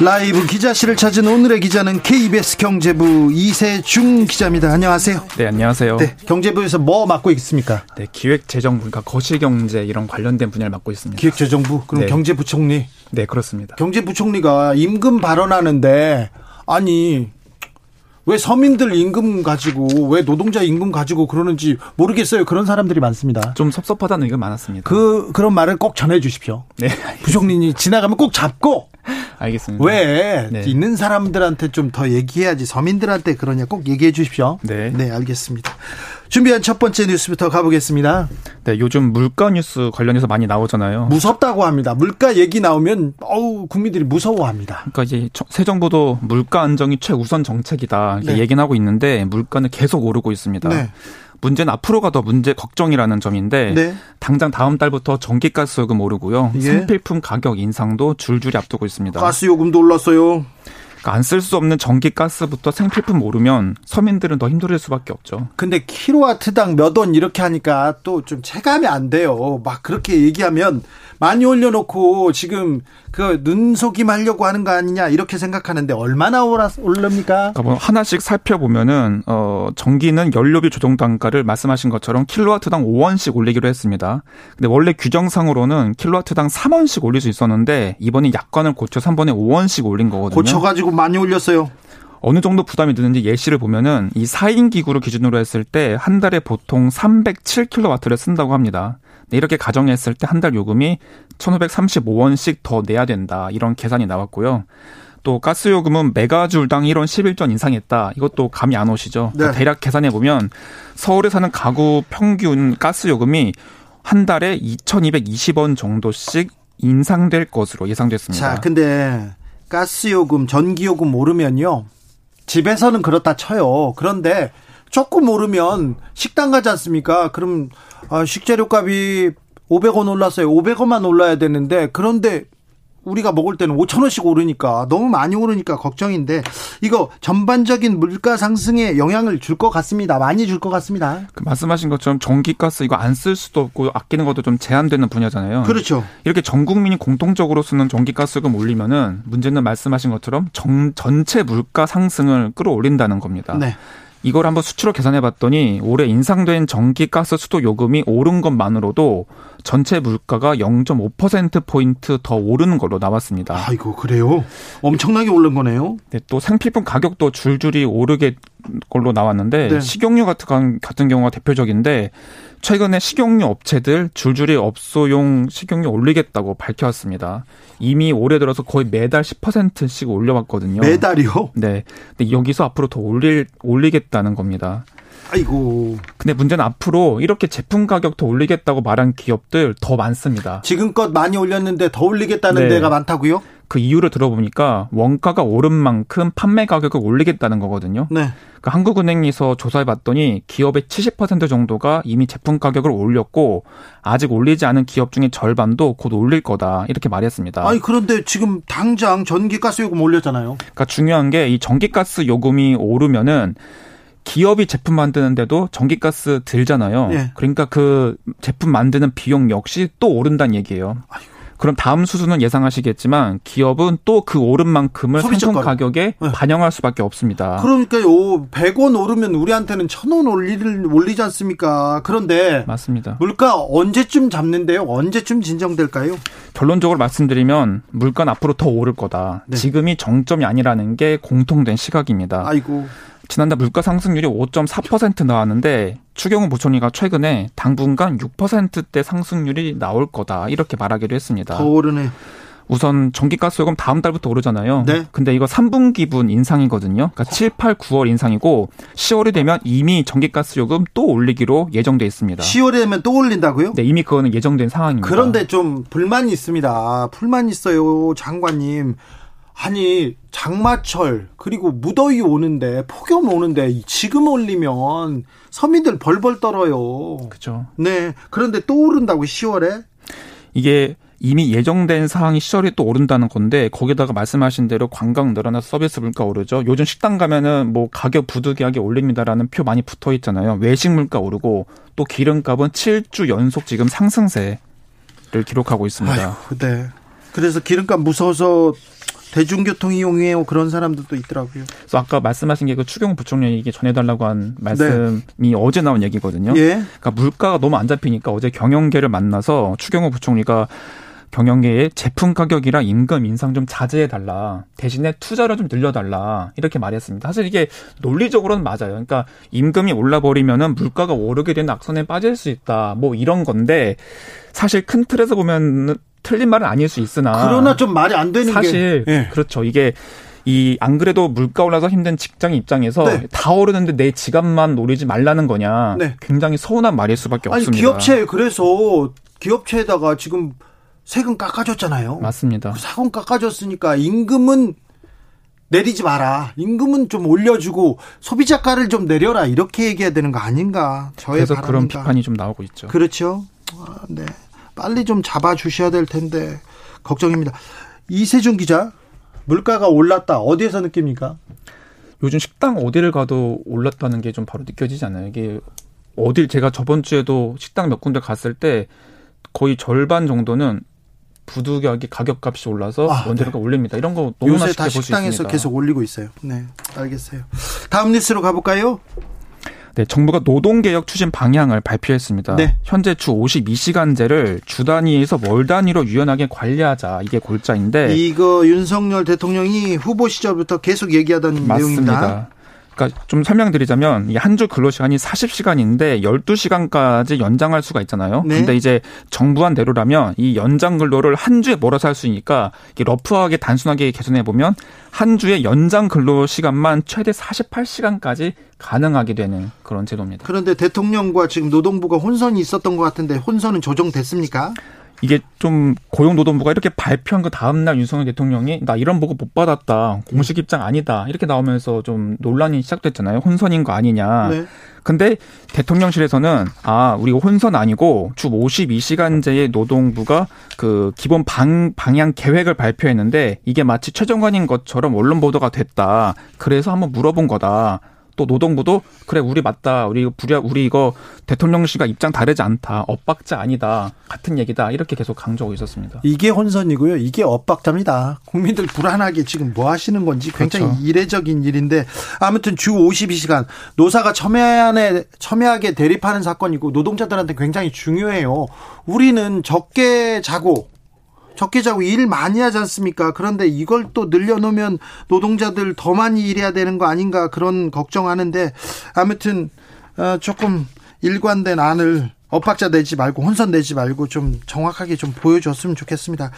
라이브 기자실을 찾은 오늘의 기자는 KBS 경제부 이세중 기자입니다. 안녕하세요. 네, 안녕하세요. 네, 경제부에서 뭐 맡고 있습니까? 네, 기획재정부, 그러니까 거시경제 이런 관련된 분야를 맡고 있습니다. 기획재정부, 그럼 네. 경제부총리? 네, 그렇습니다. 경제부총리가 임금 발언하는데 아니 왜 서민들 임금 가지고 왜 노동자 임금 가지고 그러는지 모르겠어요. 그런 사람들이 많습니다. 좀 섭섭하다는 의견 많았습니다. 그 그런 말을 꼭 전해 주십시오. 네. 부총리님 지나가면 꼭 잡고 알겠습니다. 왜 네. 있는 사람들한테 좀 더 얘기해야지 서민들한테 그러냐 꼭 얘기해 주십시오. 네. 네, 알겠습니다. 준비한 첫 번째 뉴스부터 가보겠습니다. 네, 요즘 물가 뉴스 관련해서 많이 나오잖아요. 무섭다고 합니다. 물가 얘기 나오면 어우 국민들이 무서워합니다. 그러니까 이제 새 정부도 물가 안정이 최우선 정책이다 이렇게 네. 얘기는 하고 있는데 물가는 계속 오르고 있습니다. 네. 문제는 앞으로가 더 문제 걱정이라는 점인데 네. 당장 다음 달부터 전기가스 요금 오르고요. 예. 생필품 가격 인상도 줄줄이 앞두고 있습니다. 가스 요금도 올랐어요. 그러니까 안쓸 수 없는 전기가스부터 생필품 오르면 서민들은 더 힘들을 수밖에 없죠. 근데 킬로와트당 몇 원 이렇게 하니까 또 좀 체감이 안 돼요. 막 그렇게 얘기하면 많이 올려놓고 지금 그 눈속임 하려고 하는 거 아니냐 이렇게 생각하는데 얼마나 오릅니까? 그러니까 뭐 하나씩 살펴보면은 어 전기는 연료비 조정 단가를 말씀하신 것처럼 킬로와트당 5원씩 올리기로 했습니다. 근데 원래 규정상으로는 킬로와트당 3원씩 올릴 수 있었는데 이번에 약관을 고쳐 3번에 5원씩 올린 거거든요. 고쳐 가지고 많이 올렸어요. 어느 정도 부담이 드는지 예시를 보면은 이 4인 기구를 기준으로 했을 때 한 달에 보통 307킬로와트를 쓴다고 합니다. 네, 이렇게 가정했을 때 한 달 요금이 1,535원씩 더 내야 된다. 이런 계산이 나왔고요. 또 가스 요금은 메가줄당 1원 11전 인상했다. 이것도 감이 안 오시죠? 네. 대략 계산해 보면 서울에 사는 가구 평균 가스 요금이 한 달에 2,220원 정도씩 인상될 것으로 예상됐습니다. 자, 근데 가스 요금, 전기 요금 오르면요. 집에서는 그렇다 쳐요. 그런데 조금 오르면 식당 가지 않습니까? 그럼 아, 식재료 값이 500원 올랐어요. 500원만 올라야 되는데 그런데 우리가 먹을 때는 5천 원씩 오르니까 너무 많이 오르니까 걱정인데 이거 전반적인 물가 상승에 영향을 줄 것 같습니다. 많이 줄 것 같습니다. 그 말씀하신 것처럼 전기가스 이거 안 쓸 수도 없고 아끼는 것도 좀 제한되는 분야잖아요. 그렇죠. 이렇게 전 국민이 공통적으로 쓰는 전기가스금 올리면은 문제는 말씀하신 것처럼 정, 전체 물가 상승을 끌어올린다는 겁니다. 네. 이걸 한번 수치로 계산해 봤더니 올해 인상된 전기 가스 수도 요금이 오른 것만으로도 전체 물가가 0.5%포인트 더 오르는 걸로 나왔습니다. 아이고, 그래요? 엄청나게 오른 거네요? 네, 또 생필품 가격도 줄줄이 오르게 걸로 나왔는데 네. 식용유 같은, 같은 경우가 대표적인데 최근에 식용유 업체들 줄줄이 업소용 식용유 올리겠다고 밝혀왔습니다. 이미 올해 들어서 거의 매달 10%씩 올려왔거든요. 매달이요? 네. 근데 여기서 앞으로 더 올릴 올리겠다는 겁니다. 아이고. 근데 문제는 앞으로 이렇게 제품 가격 더 올리겠다고 말한 기업들 더 많습니다. 지금껏 많이 올렸는데 더 올리겠다는 네. 데가 많다고요? 그 이유를 들어보니까 원가가 오른 만큼 판매 가격을 올리겠다는 거거든요. 네. 그 한국은행에서 조사해 봤더니 기업의 70% 정도가 이미 제품 가격을 올렸고 아직 올리지 않은 기업 중에 절반도 곧 올릴 거다 이렇게 말했습니다. 아니 그런데 지금 당장 전기가스 요금 올렸잖아요. 그러니까 중요한 게 이 전기가스 요금이 오르면은 기업이 제품 만드는데도 전기가스 들잖아요. 네. 그러니까 그 제품 만드는 비용 역시 또 오른다는 얘기예요. 아이고. 그럼 다음 수준은 예상하시겠지만 기업은 또 그 오른 만큼을 상품 가격에 네. 반영할 수밖에 없습니다. 그러니까요. 100원 오르면 우리한테는 1000원 올리를 올리지 않습니까? 그런데 맞습니다. 물가 언제쯤 잡는데요? 언제쯤 진정될까요? 결론적으로 말씀드리면 물가는 앞으로 더 오를 거다. 네. 지금이 정점이 아니라는 게 공통된 시각입니다. 아이고. 지난달 물가 상승률이 5.4% 나왔는데 추경호 부총리가 최근에 당분간 6%대 상승률이 나올 거다 이렇게 말하기도 했습니다. 더 오르네. 우선 전기가스 요금 다음 달부터 오르잖아요. 네. 근데 이거 3분기분 인상이거든요. 그러니까 7, 8, 9월 인상이고 10월이 되면 이미 전기가스 요금 또 올리기로 예정돼 있습니다. 10월이 되면 또 올린다고요? 네, 이미 그거는 예정된 상황입니다. 그런데 좀 불만이 있습니다. 불만 있어요, 장관님. 아니 장마철 그리고 무더위 오는데 폭염 오는데 지금 올리면 서민들 벌벌 떨어요. 그렇죠. 네. 그런데 또 오른다고 10월에 이게 이미 예정된 사항이 시설이 또 오른다는 건데 거기다가 말씀하신 대로 관광 늘어나서 서비스 물가 오르죠. 요즘 식당 가면은 뭐 가격 부득이하게 올립니다라는 표 많이 붙어 있잖아요. 외식 물가 오르고 또 기름값은 7주 연속 지금 상승세를 기록하고 있습니다. 아유, 네. 그래서 기름값 무서워서 대중교통 이용해요 그런 사람들도 있더라고요. 그래서 아까 말씀하신 게 그 추경 부총리에게 전해달라고 한 말씀이 네. 어제 나온 얘기거든요. 예. 그러니까 물가가 너무 안 잡히니까 어제 경영계를 만나서 추경호 부총리가 경영계의 제품 가격이랑 임금 인상 좀 자제해 달라. 대신에 투자를 좀 늘려달라. 이렇게 말했습니다. 사실 이게 논리적으로는 맞아요. 그러니까 임금이 올라버리면은 물가가 오르게 되는 악선에 빠질 수 있다. 뭐 이런 건데 사실 큰 틀에서 보면 틀린 말은 아닐 수 있으나 그러나 좀 말이 안 되는 사실 게 네. 그렇죠. 이게 이안 그래도 물가 올라서 힘든 직장 입장에서 네. 다 오르는데 내 지갑만 노리지 말라는 거냐. 네. 굉장히 서운한 말일 수밖에 아니, 없습니다. 기업체 그래서 기업체에다가 지금 세금 깎아줬잖아요. 맞습니다. 그 세금 깎아줬으니까 임금은 내리지 마라. 임금은 좀 올려주고 소비자가를 좀 내려라. 이렇게 얘기해야 되는 거 아닌가? 저의 그래서 바람입니다. 그런 비판이 좀 나오고 있죠. 그렇죠. 아, 네. 빨리 좀 잡아 주셔야 될 텐데 걱정입니다. 이세준 기자, 물가가 올랐다. 어디에서 느낍니까? 요즘 식당 어디를 가도 올랐다는 게 좀 바로 느껴지지 않아요? 이게 어딜 제가 저번 주에도 식당 몇 군데 갔을 때 거의 절반 정도는 부득이하게 가격값이 올라서 아, 원재료가 네. 올립니다. 이런 거 너무나 쉽게 볼수 있습니다. 식당에서 계속 올리고 있어요. 네, 알겠어요. 다음 뉴스로 가볼까요? 네, 정부가 노동개혁 추진 방향을 발표했습니다. 네. 현재 주 52시간제를 주 단위에서 월 단위로 유연하게 관리하자 이게 골자인데 이거 윤석열 대통령이 후보 시절부터 계속 얘기하던 맞습니다. 내용입니다. 그러니까 좀 설명드리자면 한주 근로 시간이 40시간인데 12시간까지 연장할 수가 있잖아요. 네. 근데 이제 정부한 대로라면 이 연장 근로를 한 주에 몰아서 할 수 있으니까 러프하게 단순하게 개선해 보면 한 주에 연장 근로 시간만 최대 48시간까지 가능하게 되는 그런 제도입니다. 그런데 대통령과 지금 노동부가 혼선이 있었던 것 같은데 혼선은 조정됐습니까? 이게 좀 고용노동부가 이렇게 발표한 그 다음날 윤석열 대통령이 나 이런 보고 못 받았다 공식 입장 아니다 이렇게 나오면서 좀 논란이 시작됐잖아요. 혼선인 거 아니냐. 네. 근데 대통령실에서는 아 우리가 혼선 아니고 주 52시간제의 노동부가 그 기본 방, 방향 계획을 발표했는데 이게 마치 최종관인 것처럼 언론 보도가 됐다. 그래서 한번 물어본 거다 또 노동부도 그래 우리 맞다 우리 부랴 우리 이거 대통령실과 입장 다르지 않다 엇박자 아니다 같은 얘기다 이렇게 계속 강조하고 있었습니다. 이게 혼선이고요. 이게 엇박자입니다. 국민들 불안하게 지금 뭐 하시는 건지 굉장히 그렇죠. 이례적인 일인데 아무튼 주 52시간 노사가 첨예하게 첨예하게 대립하는 사건이고 노동자들한테 굉장히 중요해요. 우리는 적게 자고 적게 자고 일 많이 하지 않습니까? 그런데 이걸 또 늘려놓으면 노동자들 더 많이 일해야 되는 거 아닌가 그런 걱정하는데 아무튼 어, 조금 일관된 안을 엇박자 내지 말고 혼선 내지 말고 좀 정확하게 좀 보여줬으면 좋겠습니다.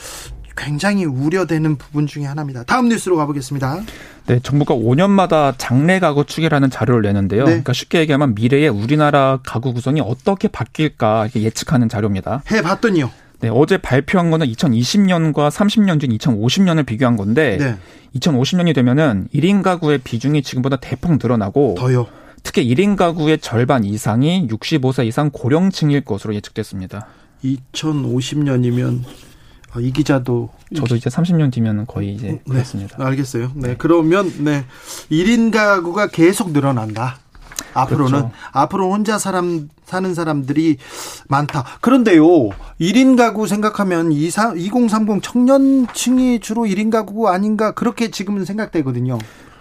굉장히 우려되는 부분 중에 하나입니다. 다음 뉴스로 가보겠습니다. 네, 정부가 5년마다 장래 가구 추계라는 자료를 내는데요. 네. 그러니까 쉽게 얘기하면 미래의 우리나라 가구 구성이 어떻게 바뀔까 예측하는 자료입니다. 해봤더니요. 네, 어제 발표한 거는 2020년과 30년 전 2050년을 비교한 건데 네. 2050년이 되면은 1인 가구의 비중이 지금보다 대폭 늘어나고 더요. 특히 1인 가구의 절반 이상이 65세 이상 고령층일 것으로 예측됐습니다. 2050년이면 어, 이 기자도 저도 이제 30년 뒤면 거의 이제 네, 그렇습니다. 알겠어요. 네. 네. 그러면 네. 1인 가구가 계속 늘어난다. 앞으로는 그렇죠. 앞으로 혼자 사람 사는 사람들이 많다. 그런데요. 1인 가구 생각하면 2030 청년층이 주로 1인 가구 아닌가 그렇게 지금은 생각되거든요.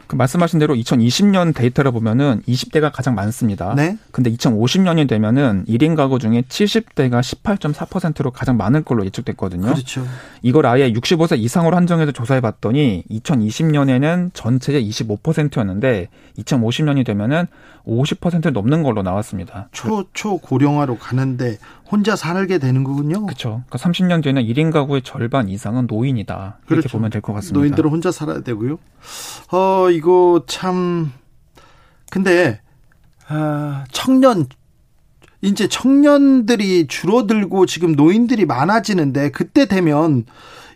그 말씀하신 대로 2020년 데이터를 보면은 20대가 가장 많습니다. 네. 근데 2050년이 되면은 1인 가구 중에 70대가 18.4%로 가장 많을 걸로 예측됐거든요. 그렇죠. 이걸 아예 65세 이상으로 한정해서 조사해 봤더니 2020년에는 전체의 25%였는데 2050년이 되면은 50%를 넘는 걸로 나왔습니다. 초, 초 고령화로 가는데 혼자 살게 되는 거군요. 그렇죠. 그러니까 30년 뒤에는 1인 가구의 절반 이상은 노인이다. 이렇게 그렇죠. 보면 될 것 같습니다. 노인들은 혼자 살아야 되고요. 어, 이거 참 근데 아, 청년 이제 청년들이 줄어들고 지금 노인들이 많아지는데 그때 되면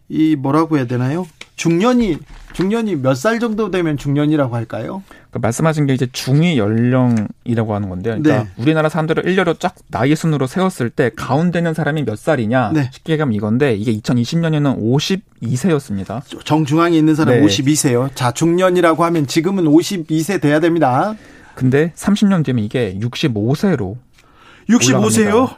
이 뭐라고 해야 되나요? 중년이 중년이 몇 살 정도 되면 중년이라고 할까요? 그러니까 말씀하신 게 이제 중위 연령이라고 하는 건데요. 그러니까 네. 우리나라 사람들을 일렬로 쫙 나이 순으로 세웠을 때 가운데 있는 사람이 몇 살이냐 네. 쉽게 얘기하면 이건데 이게 2020년에는 52세였습니다. 정중앙에 있는 사람 네. 52세요. 자, 중년이라고 하면 지금은 52세 돼야 됩니다. 근데 30년 뒤면 이게 65세로 65세요?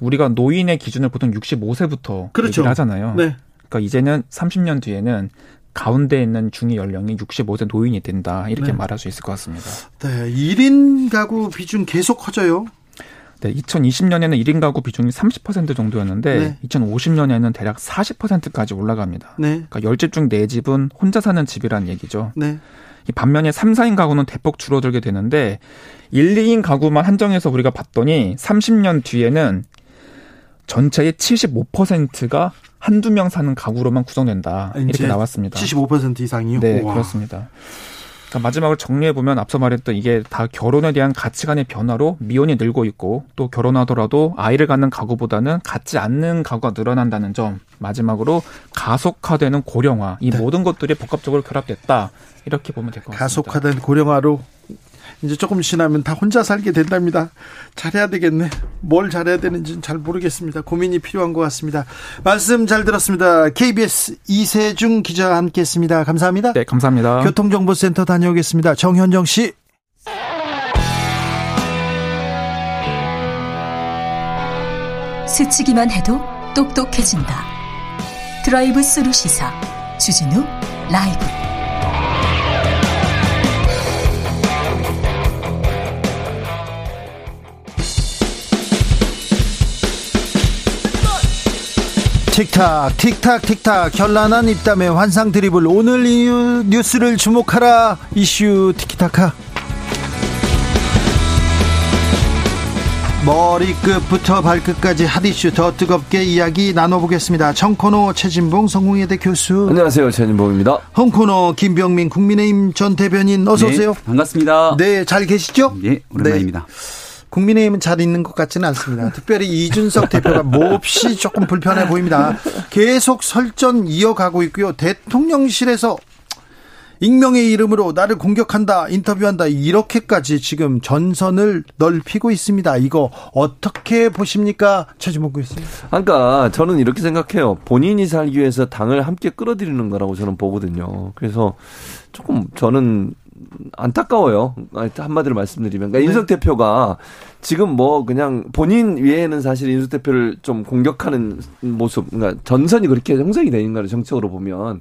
우리가 노인의 기준을 보통 65세부터 그렇죠. 얘기를 하잖아요. 네. 그러니까 이제는 30년 뒤에는 가운데 있는 중위 연령이 65세 노인이 된다 이렇게 네. 말할 수 있을 것 같습니다. 네, 1인 가구 비중 계속 커져요. 네, 2020년에는 1인 가구 비중이 30% 정도였는데 네. 2050년에는 대략 40%까지 올라갑니다. 네. 그러니까 10집 중 4집은 혼자 사는 집이란 얘기죠. 네. 이 반면에 3, 4인 가구는 대폭 줄어들게 되는데 1, 2인 가구만 한정해서 우리가 봤더니 30년 뒤에는 전체의 75%가 한두 명 사는 가구로만 구성된다. 이제 이렇게 나왔습니다. 75% 이상이요? 네, 우와. 그렇습니다. 그러니까 마지막으로 정리해 보면 앞서 말했던 이게 다 결혼에 대한 가치관의 변화로 미혼이 늘고 있고 또 결혼하더라도 아이를 갖는 가구보다는 갖지 않는 가구가 늘어난다는 점 마지막으로 가속화되는 고령화 이 네. 모든 것들이 복합적으로 결합됐다 이렇게 보면 될 것 같습니다. 가속화된 고령화로 이제 조금 지나면 다 혼자 살게 된답니다. 잘해야 되겠네. 뭘 잘해야 되는지는 잘 모르겠습니다. 고민이 필요한 것 같습니다. 말씀 잘 들었습니다. KBS 이세중 기자와 함께했습니다. 감사합니다. 네, 감사합니다. 교통정보센터 다녀오겠습니다. 정현정 씨. 스치기만 해도 똑똑해진다. 드라이브 스루 시사 주진우 라이브. 틱탁 틱탁 틱탁 현란한 입담의 환상 드리블 오늘 이 뉴스를 주목하라 이슈 티키타카 머리끝부터 발끝까지 핫이슈 더 뜨겁게 이야기 나눠보겠습니다. 청코노 최진봉 성공회대 교수 안녕하세요. 최진봉입니다. 홍코노 김병민 국민의힘 전 대변인 어서 오세요. 네, 반갑습니다. 네, 잘 계시죠? 예, 오랜만입니다. 국민의힘은 잘 있는 것 같지는 않습니다. 특별히 이준석 대표가 몹시 조금 불편해 보입니다. 계속 설전 이어가고 있고요. 대통령실에서 익명의 이름으로 나를 공격한다, 인터뷰한다, 이렇게까지 지금 전선을 넓히고 있습니다. 이거 어떻게 보십니까? 최지목 교수님. 그러니까 저는 이렇게 생각해요. 본인이 살기 위해서 당을 함께 끌어들이는 거라고 저는 보거든요. 그래서 조금 저는 안타까워요. 한마디로 말씀드리면. 그러니까 네. 윤석 대표가 지금 뭐 그냥 본인 외에는 사실 윤석 대표를 좀 공격하는 모습, 그러니까 전선이 그렇게 형성이 되는 거예요. 정책으로 보면.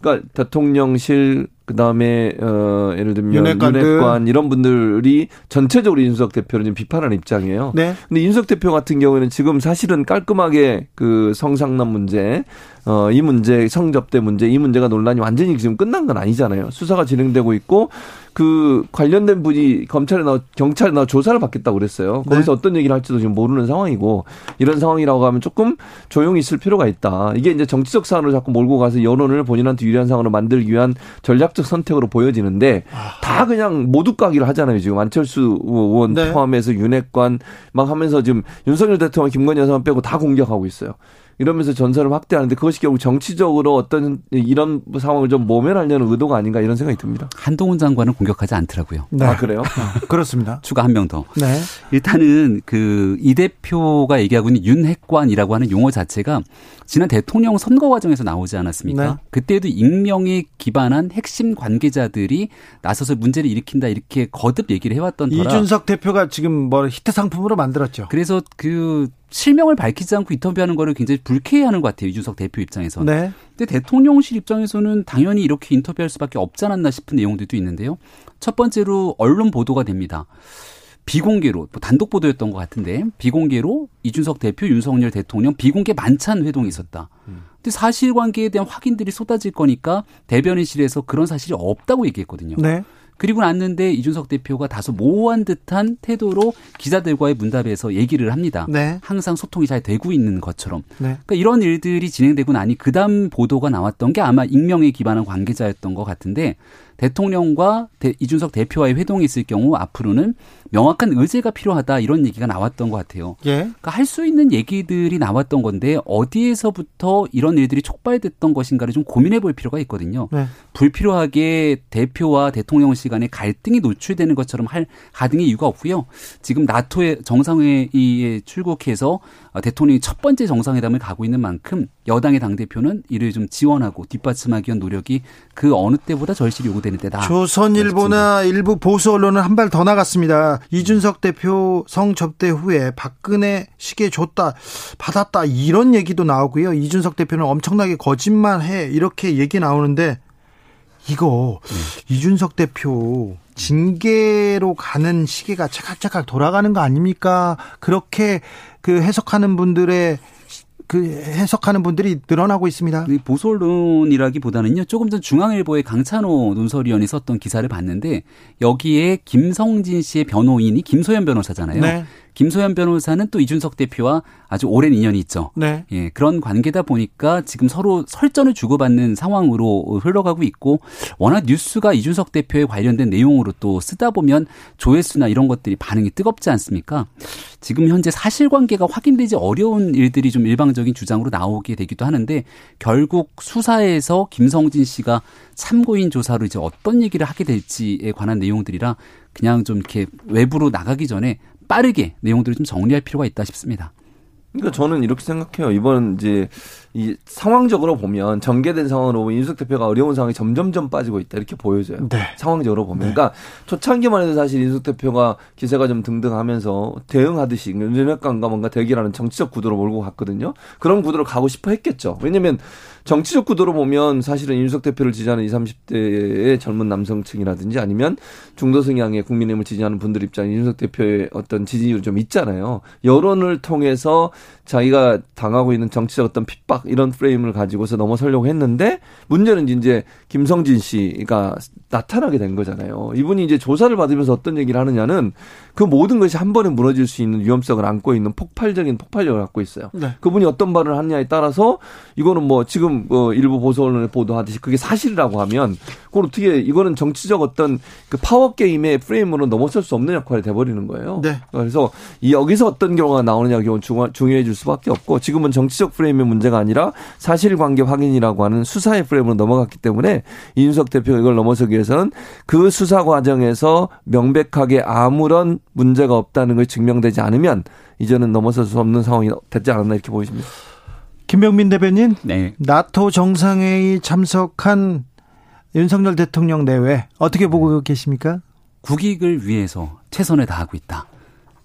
그러니까 대통령실 그 다음에 어 예를 들면 윤핵관들. 윤핵관 이런 분들이 전체적으로 윤석 대표를 지금 비판하는 입장이에요. 네. 근데 윤석 대표 같은 경우에는 지금 사실은 깔끔하게 그 성상남 문제, 어, 이 문제, 성접대 문제, 이 문제가 논란이 완전히 지금 끝난 건 아니잖아요. 수사가 진행되고 있고 그 관련된 분이 검찰에 나 경찰에 나 조사를 받겠다고 그랬어요. 네. 거기서 어떤 얘기를 할지도 지금 모르는 상황이고 이런 상황이라고 하면 조금 조용히 있을 필요가 있다. 이게 이제 정치적 사안으로 자꾸 몰고 가서 여론을 본인한테 유리한 상황으로 만들기 위한 전략적 선택으로 보여지는데 다 그냥 모두 까기를 하잖아요. 지금 안철수 의원 네. 포함해서 윤핵관 막 하면서 지금 윤석열 대통령 김건희 여사만 빼고 다 공격하고 있어요. 이러면서 전선을 확대하는데 그것이 결국 정치적으로 어떤 이런 상황을 좀 모면하려는 의도가 아닌가 이런 생각이 듭니다. 한동훈 장관은 공격하지 않더라고요. 네. 아 그래요? 그렇습니다. 추가 한 명 더. 네. 일단은 그 이 대표가 얘기하고 있는 윤핵관이라고 하는 용어 자체가 지난 대통령 선거 과정에서 나오지 않았습니까? 네. 그때도 익명에 기반한 핵심 관계자들이 나서서 문제를 일으킨다 이렇게 거듭 얘기를 해왔던. 이준석 대표가 지금 뭐 히트 상품으로 만들었죠. 그래서 그 실명을 밝히지 않고 인터뷰하는 거를 굉장히 불쾌해하는 것 같아요. 이준석 대표 입장에서는. 네. 근데 대통령실 입장에서는 당연히 이렇게 인터뷰할 수밖에 없지 않았나 싶은 내용들도 있는데요. 첫 번째로 언론 보도가 됩니다. 비공개로 뭐 단독 보도였던 것 같은데 비공개로 이준석 대표, 윤석열 대통령 비공개 만찬 회동이 있었다. 근데 사실관계에 대한 확인들이 쏟아질 거니까 대변인실에서 그런 사실이 없다고 얘기했거든요. 네. 그리고 났는데 이준석 대표가 다소 모호한 듯한 태도로 기자들과의 문답에서 얘기를 합니다. 네. 항상 소통이 잘 되고 있는 것처럼. 네. 그러니까 이런 일들이 진행되고 나니 그다음 보도가 나왔던 게 아마 익명에 기반한 관계자였던 것 같은데 대통령과 대, 이준석 대표와의 회동이 있을 경우 앞으로는 명확한 의제가 필요하다 이런 얘기가 나왔던 것 같아요. 예. 그러니까 할 수 있는 얘기들이 나왔던 건데 어디에서부터 이런 일들이 촉발됐던 것인가를 좀 고민해 볼 필요가 있거든요. 네. 불필요하게 대표와 대통령 시간에 갈등이 노출되는 것처럼 할 가등의 이유가 없고요. 지금 나토의 정상회의에 출국해서 대통령이 첫 번째 정상회담을 가고 있는 만큼 여당의 당 대표는 이를 좀 지원하고 뒷받침하기 위한 노력이 그 어느 때보다 절실히 요구되는 때다. 조선일보나 일부 보수 언론은 한 발 더 나갔습니다. 이준석 대표 성접대 후에 박근혜 시계 줬다 받았다 이런 얘기도 나오고요. 이준석 대표는 엄청나게 거짓말해 이렇게 얘기 나오는데 이거 네. 이준석 대표 징계로 가는 시계가 차각차각 돌아가는 거 아닙니까? 그렇게 그 해석하는 분들의 그 해석하는 분들이 늘어나고 있습니다. 보수 언론이라기보다는요. 조금 전 중앙일보의 강찬호 논설위원이 썼던 기사를 봤는데 여기에 김성진 씨의 변호인이 김소연 변호사잖아요. 네. 김소연 변호사는 또 이준석 대표와 아주 오랜 인연이 있죠. 네. 예, 그런 관계다 보니까 지금 서로 설전을 주고받는 상황으로 흘러가고 있고 워낙 뉴스가 이준석 대표에 관련된 내용으로 또 쓰다 보면 조회수나 이런 것들이 반응이 뜨겁지 않습니까? 지금 현재 사실관계가 확인되지 어려운 일들이 좀 일방적인 주장으로 나오게 되기도 하는데 결국 수사에서 김성진 씨가 참고인 조사로 이제 어떤 얘기를 하게 될지에 관한 내용들이라 그냥 좀 이렇게 외부로 나가기 전에 빠르게 내용들을 좀 정리할 필요가 있다 싶습니다. 그러니까 저는 이렇게 생각해요. 이번 이제 이 상황적으로 보면 전개된 상황으로 보면 윤석 대표가 어려운 상황이 점점점 빠지고 있다 이렇게 보여져요. 네. 상황적으로 보면. 그러니까 초창기만 해도 사실 윤석 대표가 기세가 좀 등등하면서 대응하듯이 윤핵관과 뭔가 대결하는 정치적 구도로 몰고 갔거든요. 그런 구도로 가고 싶어 했겠죠. 왜냐면 정치적 구도로 보면 사실은 윤석 대표를 지지하는 20, 30대의 젊은 남성층이라든지 아니면 중도 성향의 국민의힘을 지지하는 분들 입장에 윤석 대표의 어떤 지지율이 좀 있잖아요. 여론을 통해서 자기가 당하고 있는 정치적 어떤 핍박 이런 프레임을 가지고서 넘어서려고 했는데 문제는 이제 김성진 씨가 나타나게 된 거잖아요. 이분이 이제 조사를 받으면서 어떤 얘기를 하느냐는 그 모든 것이 한 번에 무너질 수 있는 위험성을 안고 있는 폭발적인 폭발력을 갖고 있어요. 네. 그분이 어떤 말을 하느냐에 따라서 이거는 뭐 지금 뭐 일부 보수 언론에 보도하듯이 그게 사실이라고 하면 그걸 어떻게 이거는 정치적 어떤 그 파워 게임의 프레임으로 넘어설 수 없는 역할이 돼버리는 거예요. 네. 그래서 이 여기서 어떤 경우가 나오느냐 가 중요해질 수밖에 없고 지금은 정치적 프레임의 문제가 아니라 사실관계 확인이라고 하는 수사의 프레임으로 넘어갔기 때문에 이준석 대표가 이걸 넘어서기 위해서는 그 수사 과정에서 명백하게 아무런 문제가 없다는 걸 증명되지 않으면 이제는 넘어설 수 없는 상황이 됐지 않았나 이렇게 보이십니다. 김병민 대변인, 네. 나토 정상회의 참석한 윤석열 대통령 내외 어떻게 보고 계십니까? 국익을 위해서 최선을 다하고 있다.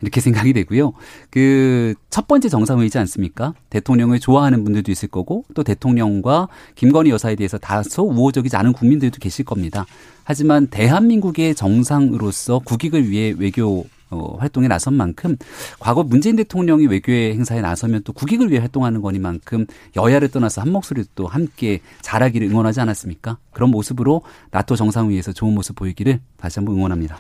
이렇게 생각이 되고요. 그 첫 번째 정상회의지 않습니까? 대통령을 좋아하는 분들도 있을 거고 또 대통령과 김건희 여사에 대해서 다소 우호적이지 않은 국민들도 계실 겁니다. 하지만 대한민국의 정상으로서 국익을 위해 외교 어, 활동에 나선 만큼 과거 문재인 대통령이 외교의 행사에 나서면 또 국익을 위해 활동하는 거니만큼 여야를 떠나서 한 목소리로 또 함께 잘하기를 응원하지 않았습니까? 그런 모습으로 나토 정상회의에서 좋은 모습 보이기를 다시 한번 응원합니다.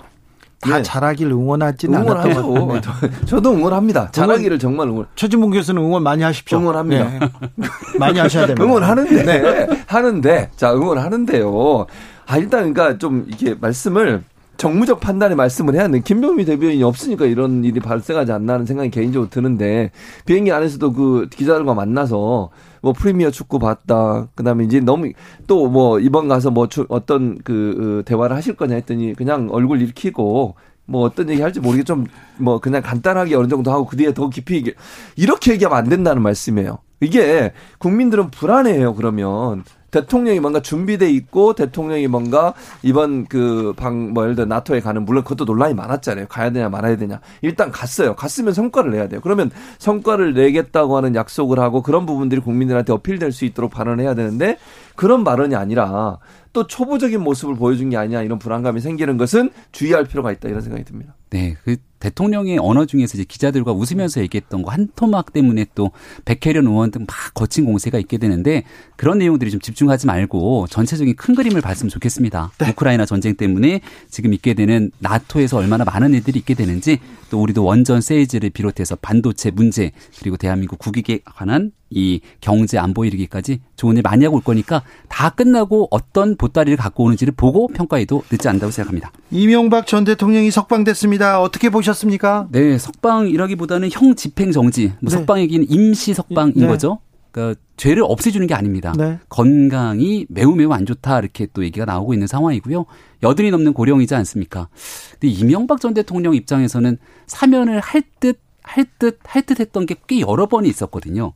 다 예. 잘하길 응원하지는 같은데. 응원하죠. 저도 응원합니다. 잘하기를 정말 응원. 최진봉 교수는 응원 많이 하십시오. 응원합니다. 네. 많이 하셔야 됩니다. 응원하는데 하는데 자 응원하는데요. 아 일단 그러니까 좀 이렇게 말씀을 정무적 판단의 말씀을 해야 하는 김병미 대변인이 없으니까 이런 일이 발생하지 않나 하는 생각이 개인적으로 드는데 비행기 안에서도 그 기자들과 만나서 뭐 프리미어 축구 봤다. 그다음에 이제 너무 또 뭐 이번 가서 뭐 주- 어떤 그 어, 대화를 하실 거냐 했더니 그냥 얼굴 일으키고 뭐 어떤 얘기 할지 모르게 좀 뭐 그냥 간단하게 어느 정도 하고 그 뒤에 더 깊이 얘기 이렇게 얘기하면 안 된다는 말씀이에요. 이게 국민들은 불안해요. 그러면 대통령이 뭔가 준비돼 있고 대통령이 뭔가 이번 그 방 뭐 예를 들어 나토에 가는 물론 그것도 논란이 많았잖아요. 가야 되냐 말아야 되냐. 일단 갔어요. 갔으면 성과를 내야 돼요. 그러면 성과를 내겠다고 하는 약속을 하고 그런 부분들이 국민들한테 어필될 수 있도록 발언해야 되는데 그런 발언이 아니라 또 초보적인 모습을 보여준 게 아니냐 이런 불안감이 생기는 것은 주의할 필요가 있다 이런 생각이 듭니다. 네, 그 대통령의 언어 중에서 이제 기자들과 웃으면서 얘기했던 거 한 토막 때문에 또 백혜련 의원 등 막 거친 공세가 있게 되는데 그런 내용들이 좀 집중하지 말고 전체적인 큰 그림을 봤으면 좋겠습니다. 우크라이나 전쟁 때문에 지금 있게 되는 나토에서 얼마나 많은 일들이 있게 되는지 또 우리도 원전 세이즈를 비롯해서 반도체 문제 그리고 대한민국 국익에 관한 이 경제 안보 이르기까지 좋은 일 많이 하고 올 거니까 다 끝나고 어떤 보따리를 갖고 오는지를 보고 평가해도 늦지 않다고 생각합니다. 이명박 전 대통령이 석방됐습니다. 어떻게 보셨습니까? 네, 석방이라기보다는 형 집행 정지, 뭐 네. 석방이긴 임시 석방인 네. 거죠. 그러니까 죄를 없애주는 게 아닙니다. 네. 건강이 매우 매우 안 좋다 이렇게 또 얘기가 나오고 있는 상황이고요. 여든이 넘는 고령이지 않습니까? 근데 이명박 전 대통령 입장에서는 사면을 할 듯, 할 듯, 할 듯 했던 게 꽤 여러 번이 있었거든요.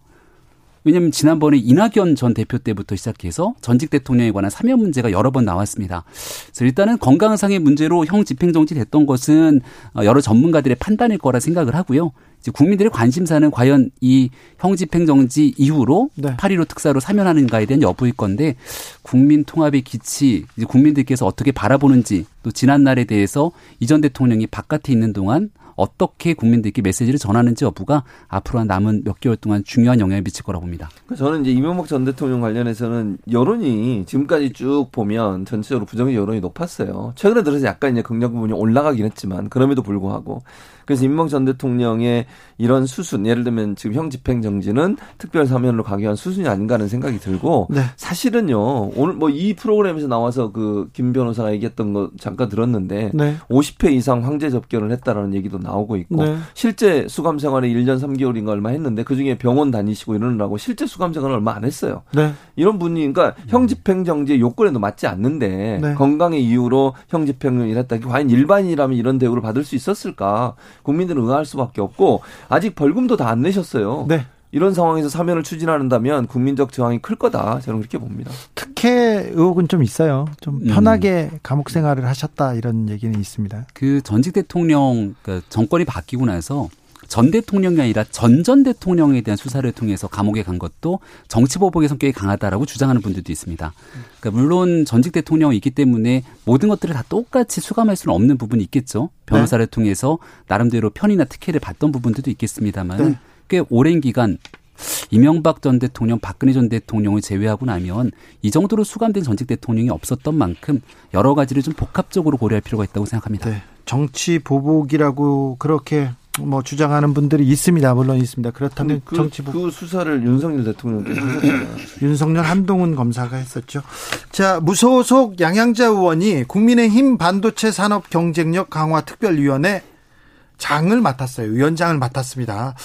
왜냐하면 지난번에 이낙연 전 대표 때부터 시작해서 전직 대통령에 관한 사면 문제가 여러 번 나왔습니다. 그래서 일단은 건강상의 문제로 형 집행정지 됐던 것은 어, 여러 전문가들의 판단일 거라 생각을 하고요. 이제 국민들의 관심사는 과연 이 형 집행정지 이후로 네. 8.15 특사로 사면하는가에 대한 여부일 건데 국민 통합의 기치, 이제 국민들께서 어떻게 바라보는지 또 지난 날에 대해서 이전 대통령이 바깥에 있는 동안 어떻게 국민들께 메시지를 전하는지 여부가 앞으로 한 남은 몇 개월 동안 중요한 영향을 미칠 거라고 봅니다. 그러니까 저는 이제 이명박 전 대통령 관련해서는 여론이 지금까지 쭉 보면 전체적으로 부정적 여론이 높았어요. 최근에 들어서 약간 이제 긍정 부분이 올라가긴 했지만 그럼에도 불구하고 그래서 이명박 전 대통령의 이런 수순 예를 들면 지금 형 집행 정지는 특별 사면으로 가기 위한 수순이 아닌가 하는 생각이 들고 네. 사실은요 오늘 뭐 이 프로그램에서 나와서 그 김 변호사가 얘기했던 거 잠깐 들었는데 네. 50회 이상 황제 접견을 했다라는 얘기도 나오고 있고 네. 실제 수감 생활에 1년 3개월인가 얼마 했는데 그중에 병원 다니시고 이러느라고 실제 수감 생활을 얼마 안 했어요. 네. 이런 분이 그러니까 형 집행 정지 요건에도 맞지 않는데 네. 건강의 이유로 형 집행을 했다. 과연 일반인이라면 이런 대우를 받을 수 있었을까? 국민들은 의아할 수밖에 없고 아직 벌금도 다 안 내셨어요. 네. 이런 상황에서 사면을 추진한다면 국민적 저항이 클 거다. 저는 그렇게 봅니다. 특혜 의혹은 좀 있어요. 좀 음. 편하게 감옥 생활을 하셨다 이런 얘기는 있습니다. 그 전직 대통령 그러니까 정권이 바뀌고 나서 전 대통령이 아니라 전전 대통령에 대한 수사를 통해서 감옥에 간 것도 정치 보복의 성격이 강하다라고 주장하는 분들도 있습니다. 그러니까 물론 전직 대통령이 있기 때문에 모든 것들을 다 똑같이 수감할 수는 없는 부분이 있겠죠. 변호사를 통해서 나름대로 편이나 특혜를 받던 부분들도 있겠습니다만 네. 꽤 오랜 기간 이명박 전 대통령, 박근혜 전 대통령을 제외하고 나면 이 정도로 수감된 전직 대통령이 없었던 만큼 여러 가지를 좀 복합적으로 고려할 필요가 있다고 생각합니다. 네. 정치 보복이라고 그렇게 뭐 주장하는 분들이 있습니다. 물론 있습니다. 그렇다면 그, 정치 보복 그 수사를 윤석열 대통령께서 하셨잖아요. 윤석열 한동훈 검사가 했었죠. 자, 무소속 양양자 의원이 국민의힘 반도체 산업 경쟁력 강화 특별위원회 장을 맡았어요. 위원장을 맡았습니다.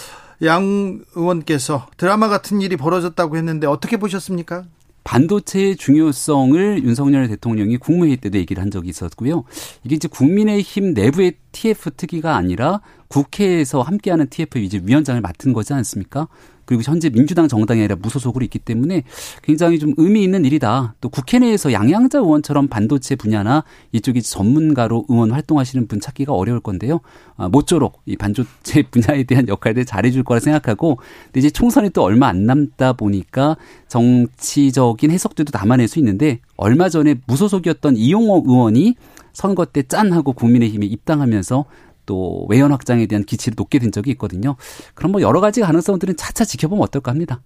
양 의원께서 드라마 같은 일이 벌어졌다고 했는데 어떻게 보셨습니까? 반도체의 중요성을 윤석열 대통령이 국무회의 때도 얘기를 한 적이 있었고요. 이게 이제 국민의힘 내부의 TF 특위가 아니라 국회에서 함께하는 TF 이제 위원장을 맡은 거지 않습니까? 그리고 현재 민주당 정당이 아니라 무소속으로 있기 때문에 굉장히 좀 의미 있는 일이다. 또 국회 내에서 양양자 의원처럼 반도체 분야나 이쪽이 전문가로 의원 활동하시는 분 찾기가 어려울 건데요. 아, 모쪼록 이 반도체 분야에 대한 역할을 잘해줄 거라 생각하고, 근데 이제 총선이 또 얼마 안 남다 보니까 정치적인 해석들도 담아낼 수 있는데 얼마 전에 무소속이었던 이용호 의원이 선거 때 짠 하고 국민의힘에 입당하면서 또 외연 확장에 대한 기치를 놓게 된 적이 있거든요. 그럼 뭐 여러 가지 가능성들은 차차 지켜보면 어떨까 합니다.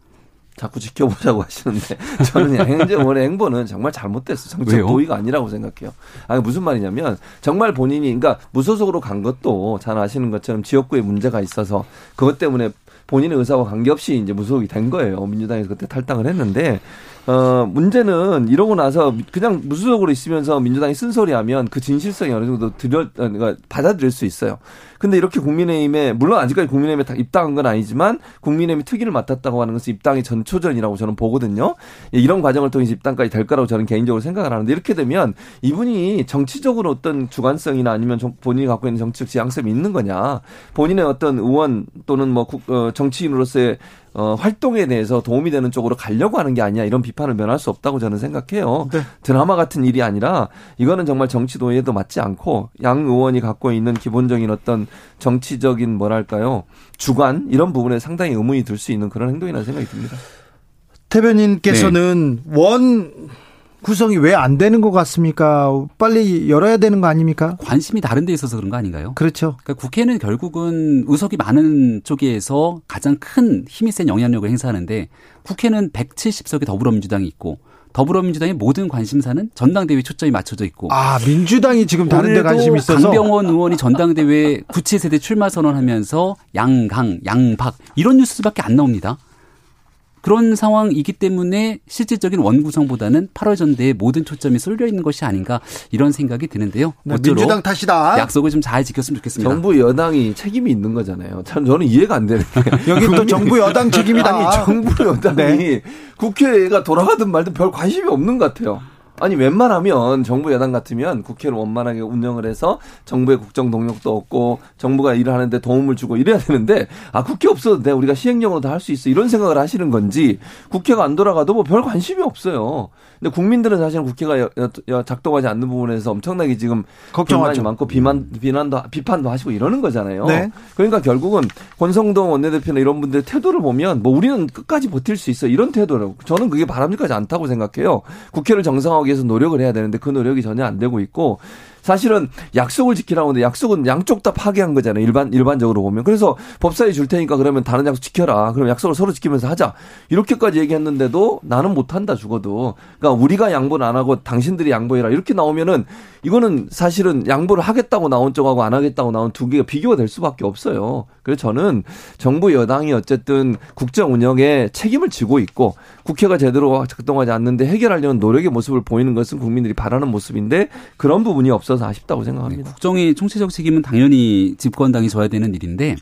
자꾸 지켜보자고 하시는데 저는 의원의 행보는 정말 잘못됐어. 정책 왜요? 도의가 아니라고 생각해요. 아니 무슨 말이냐면 정말 본인이 그러니까 무소속으로 간 것도 잘 아시는 것처럼 지역구에 문제가 있어서 그것 때문에 본인의 의사와 관계없이 이제 무소속이 된 거예요. 민주당에서 그때 탈당을 했는데 어 문제는 이러고 나서 그냥 무소속으로 있으면서 민주당이 쓴소리하면 그 진실성이 어느 정도 들여 그러니까 받아들일 수 있어요. 근데 이렇게 국민의힘에 물론 아직까지 국민의힘에 다 입당한 건 아니지만 국민의힘이 특위를 맡았다고 하는 것은 입당의 전초전이라고 저는 보거든요. 예, 이런 과정을 통해서 입당까지 될 거라고 저는 개인적으로 생각을 하는데 이렇게 되면 이분이 정치적으로 어떤 주관성이나 아니면 정- 본인이 갖고 있는 정치적 지향성이 있는 거냐 본인의 어떤 의원 또는 뭐 국- 어, 정치인으로서의 어, 활동에 대해서 도움이 되는 쪽으로 가려고 하는 게 아니야 이런 비판을 면할 수 없다고 저는 생각해요. 네. 드라마 같은 일이 아니라 이거는 정말 정치 도의에도 맞지 않고 양 의원이 갖고 있는 기본적인 어떤 정치적인 뭐랄까요 주관 이런 부분에 상당히 의문이 들 수 있는 그런 행동이라는 생각이 듭니다. 대변인께서는 네. 원 구성이 왜 안 되는 것 같습니까? 빨리 열어야 되는 거 아닙니까? 관심이 다른 데 있어서 그런 거 아닌가요? 그렇죠. 그러니까 국회는 결국은 의석이 많은 쪽에서 가장 큰 힘이 센 영향력을 행사하는데 국회는 170석의 더불어민주당이 있고 더불어민주당의 모든 관심사는 전당대회 초점이 맞춰져 있고 아, 민주당이 지금 다른 데 관심이 있어서 강병원 의원이 전당대회 구치세대 출마 선언하면서 양강, 양박 이런 뉴스밖에 안 나옵니다. 그런 상황이기 때문에 실질적인 원 구성보다는 8월 전대에 모든 초점이 쏠려 있는 것이 아닌가 이런 생각이 드는데요. 네, 민주당 탓이다. 약속을 좀 잘 지켰으면 좋겠습니다. 정부 여당이 책임이 있는 거잖아요. 참 저는 이해가 안 되는 게 여기 또 정부 여당 책임이다. 아니 정부 여당이 네. 국회가 돌아가든 말든 별 관심이 없는 것 같아요. 아니 웬만하면 정부 여당 같으면 국회를 원만하게 운영을 해서 정부의 국정 동력도 없고 정부가 일을 하는데 도움을 주고 이래야 되는데 아 국회 없어도 돼 우리가 시행령으로 다 할 수 있어 이런 생각을 하시는 건지 국회가 안 돌아가도 뭐 별 관심이 없어요. 근데 국민들은 사실은 국회가 작동하지 않는 부분에서 엄청나게 지금. 불만이 많고 비만 비난도 비판도 하시고 이러는 거잖아요. 네. 그러니까 결국은 권성동 원내대표나 이런 분들의 태도를 보면 뭐 우리는 끝까지 버틸 수 있어 이런 태도라고 저는 그게 바람직하지 않다고 생각해요. 국회를 정상화 하기 위해서 노력을 해야 되는데 그 노력이 전혀 안 되고 있고 사실은 약속을 지키라고 하는데 약속은 양쪽 다 파괴한 거잖아요. 일반 일반적으로 보면. 그래서 법사위 줄 테니까 그러면 다른 약속 지켜라. 그럼 약속을 서로 지키면서 하자. 이렇게까지 얘기했는데도 나는 못 한다 죽어도. 그러니까 우리가 양보를 안 하고 당신들이 양보해라. 이렇게 나오면은 이거는 사실은 양보를 하겠다고 나온 쪽하고 안 하겠다고 나온 두 개가 비교가 될 수밖에 없어요. 그래서 저는 정부 여당이 어쨌든 국정 운영에 책임을 지고 있고 국회가 제대로 작동하지 않는데 해결하려는 노력의 모습을 보이는 것은 국민들이 바라는 모습인데 그런 부분이 없어서 아쉽다고 생각합니다. 국정의 총체적 책임은 당연히 집권당이 져야 되는 일인데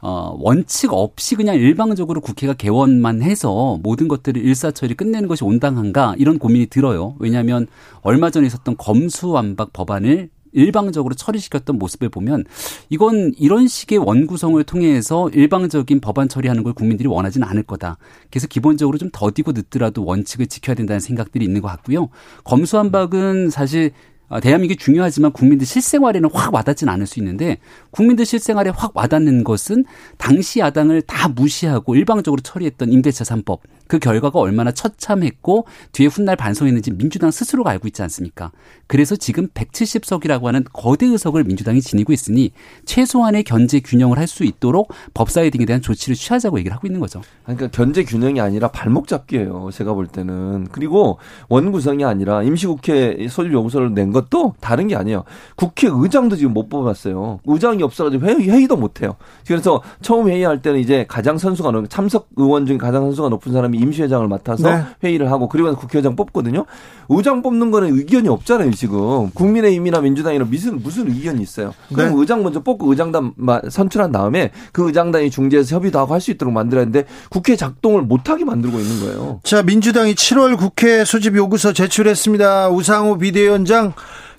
어, 원칙 없이 그냥 일방적으로 국회가 개원만 해서 모든 것들을 일사처리 끝내는 것이 온당한가 이런 고민이 들어요. 왜냐하면 얼마 전에 있었던 검수완박 법안을 일방적으로 처리시켰던 모습을 보면 이건 이런 식의 원구성을 통해서 일방적인 법안 처리하는 걸 국민들이 원하지는 않을 거다. 그래서 기본적으로 좀 더디고 늦더라도 원칙을 지켜야 된다는 생각들이 있는 것 같고요. 검수완박은 사실 아, 대한민국이 중요하지만 국민들 실생활에는 확 와닿지는 않을 수 있는데 국민들 실생활에 확 와닿는 것은 당시 야당을 다 무시하고 일방적으로 처리했던 임대차 3법 그 결과가 얼마나 처참했고 뒤에 훗날 반성했는지 민주당 스스로가 알고 있지 않습니까? 그래서 지금 170석이라고 하는 거대 의석을 민주당이 지니고 있으니 최소한의 견제 균형을 할 수 있도록 법사위 등에 대한 조치를 취하자고 얘기를 하고 있는 거죠. 그러니까 견제 균형이 아니라 발목 잡기예요. 제가 볼 때는. 그리고 원구성이 아니라 임시국회 소집 요구서를 낸 것도 다른 게 아니에요. 국회의장도 지금 못 뽑았어요. 의장이 없어가지고 회의, 회의도 못 해요. 그래서 처음 회의할 때는 이제 가장 선수가 높은 참석 의원 중에 가장 선수가 높은 사람이 임시회장을 맡아서 네. 회의를 하고 그리고 국회의장 뽑거든요. 의장 뽑는 거는 의견이 없잖아요, 지금. 국민의힘이나 민주당이나 무슨 무슨 의견이 있어요. 그럼 네. 의장 먼저 뽑고 의장단 마- 선출한 다음에 그 의장단이 중재해서 협의도 하고 할 수 있도록 만들어야 되는데 국회 작동을 못하게 만들고 있는 거예요. 자, 민주당이 7월 국회 소집 요구서 제출했습니다. 우상호 비대위원장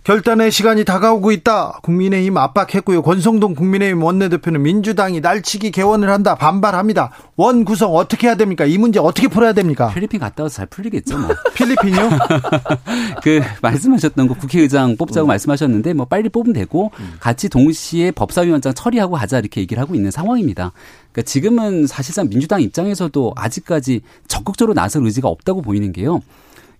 결단의 시간이 다가오고 있다. 국민의힘 압박했고요. 권성동 국민의힘 원내대표는 민주당이 날치기 개원을 한다. 반발합니다. 원 구성 어떻게 해야 됩니까? 이 문제 어떻게 풀어야 됩니까? 필리핀 갔다 와서 잘 풀리겠죠, 뭐. 필리핀이요? 그 말씀하셨던 거 국회의장 뽑자고 말씀하셨는데 뭐 빨리 뽑으면 되고 같이 동시에 법사위원장 처리하고 하자 이렇게 얘기를 하고 있는 상황입니다. 그러니까 지금은 사실상 민주당 입장에서도 아직까지 적극적으로 나설 의지가 없다고 보이는 게요.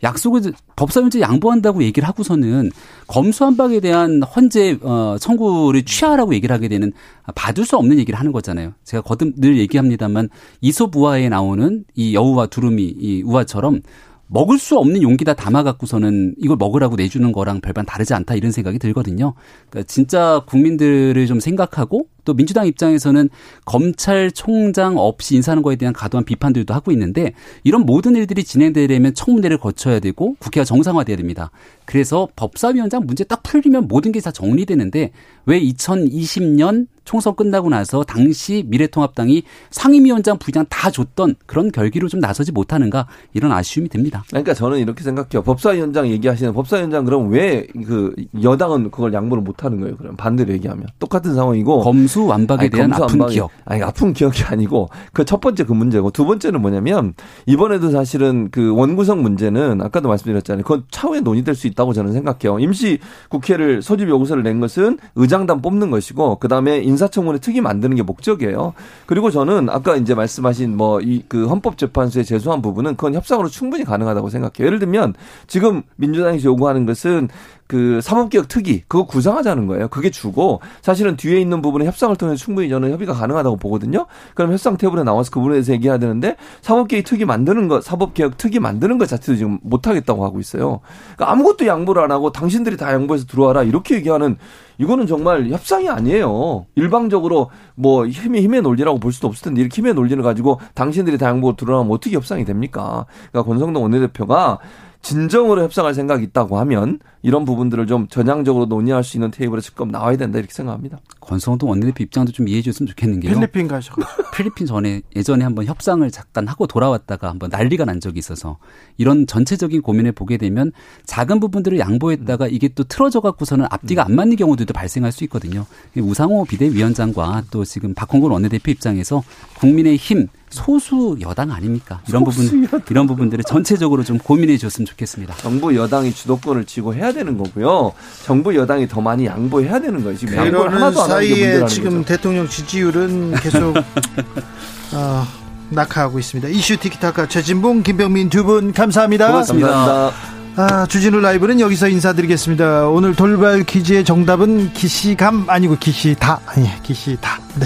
약속을 법사위원장 양보한다고 얘기를 하고서는 검수한박에 대한 헌재 어, 청구를 취하라고 얘기를 하게 되는 받을 수 없는 얘기를 하는 거잖아요. 제가 거듭 늘 얘기합니다만 이솝 우화에 나오는 이 여우와 두루미 이 우화처럼 먹을 수 없는 용기다 담아갖고서는 이걸 먹으라고 내주는 거랑 별반 다르지 않다 이런 생각이 들거든요. 그러니까 진짜 국민들을 좀 생각하고 또 민주당 입장에서는 검찰총장 없이 인사하는 거에 대한 과도한 비판들도 하고 있는데 이런 모든 일들이 진행되려면 청문회를 거쳐야 되고 국회가 정상화돼야 됩니다. 그래서 법사위원장 문제 딱 풀리면 모든 게 다 정리되는데 왜 2020년 총선 끝나고 나서 당시 미래통합당이 상임위원장 부장 다 줬던 그런 결기로 좀 나서지 못하는가 이런 아쉬움이 듭니다. 그러니까 저는 이렇게 생각해요. 법사위원장 얘기하시는 법사위원장 그럼 왜 그 여당은 그걸 양보를 못 하는 거예요? 그럼 반대로 얘기하면 똑같은 상황이고 검수 완박에 아니, 대한 검수 아픈 안방이- 기억. 아니 아픈 기억이 아니고 그 첫 번째 그 문제고 두 번째는 뭐냐면 이번에도 사실은 그 원구성 문제는 아까도 말씀드렸잖아요. 그건 차후에 논의될 수 있다고 저는 생각해요. 임시 국회를 소집 요구서를 낸 것은 의장단 뽑는 것이고 그 다음에 인사청문회 특위 만드는 게 목적이에요. 그리고 저는 아까 이제 말씀하신 뭐 이 그 헌법재판소에 제소한 부분은 그건 협상으로 충분히 가능하다고 생각해요. 예를 들면 지금 민주당이 요구하는 것은 그 사법개혁 특위 그거 구상하자는 거예요. 그게 주고 사실은 뒤에 있는 부분에 협상을 통해 서 충분히 저는 협의가 가능하다고 보거든요. 그럼 협상 테이블에 나와서 그 부분에 대해서 얘기해야 되는데 사법개혁 특위 만드는 것, 사법개혁 특위 만드는 것 자체도 지금 못 하겠다고 하고 있어요. 그러니까 아무것도 양보를 안 하고 당신들이 다 양보해서 들어와라 이렇게 얘기하는 이거는 정말 협상이 아니에요. 일방적으로 뭐 힘의 힘의 논리라고 볼 수도 없을 텐데 이렇게 힘의 논리를 가지고 당신들이 당양보고 드러나면 어떻게 협상이 됩니까? 그러니까 권성동 원내대표가 진정으로 협상할 생각이 있다고 하면 이런 부분들을 좀 전향적으로 논의할 수 있는 테이블에 적극 나와야 된다 이렇게 생각합니다. 권성동 원내대표 입장도 좀 이해해 줬으면 좋겠는 게요. 필리핀 가셔. 필리핀 전에 예전에 한번 협상을 잠깐 하고 돌아왔다가 한번 난리가 난 적이 있어서 이런 전체적인 고민을 보게 되면 작은 부분들을 양보했다가 이게 또 틀어져 갖고서는 앞뒤가 안 맞는 경우들도 발생할 수 있거든요. 우상호 비대위원장과 또 지금 박홍근 원내대표 입장에서 국민의 힘 소수 여당 아닙니까? 이런 부분 여당. 이런 부분들을 전체적으로 좀 고민해 줬으면 좋겠습니다. 정부 여당이 주도권을 쥐고 해야 되는 거고요. 정부 여당이 더 많이 양보해야 되는 거예요. 지금 양보를 하나도 안 하는 게 문제라는 지금 거죠. 대통령 지지율은 계속 어, 낙하하고 있습니다. 이슈 티키타카 최진봉 김병민 두 분 감사합니다. 고맙습니다. 감사합니다. 아, 주진우 라이브는 여기서 인사드리겠습니다. 오늘 돌발 퀴즈의 정답은 기시감 아니고 기시다. 아니, 기시다. 네.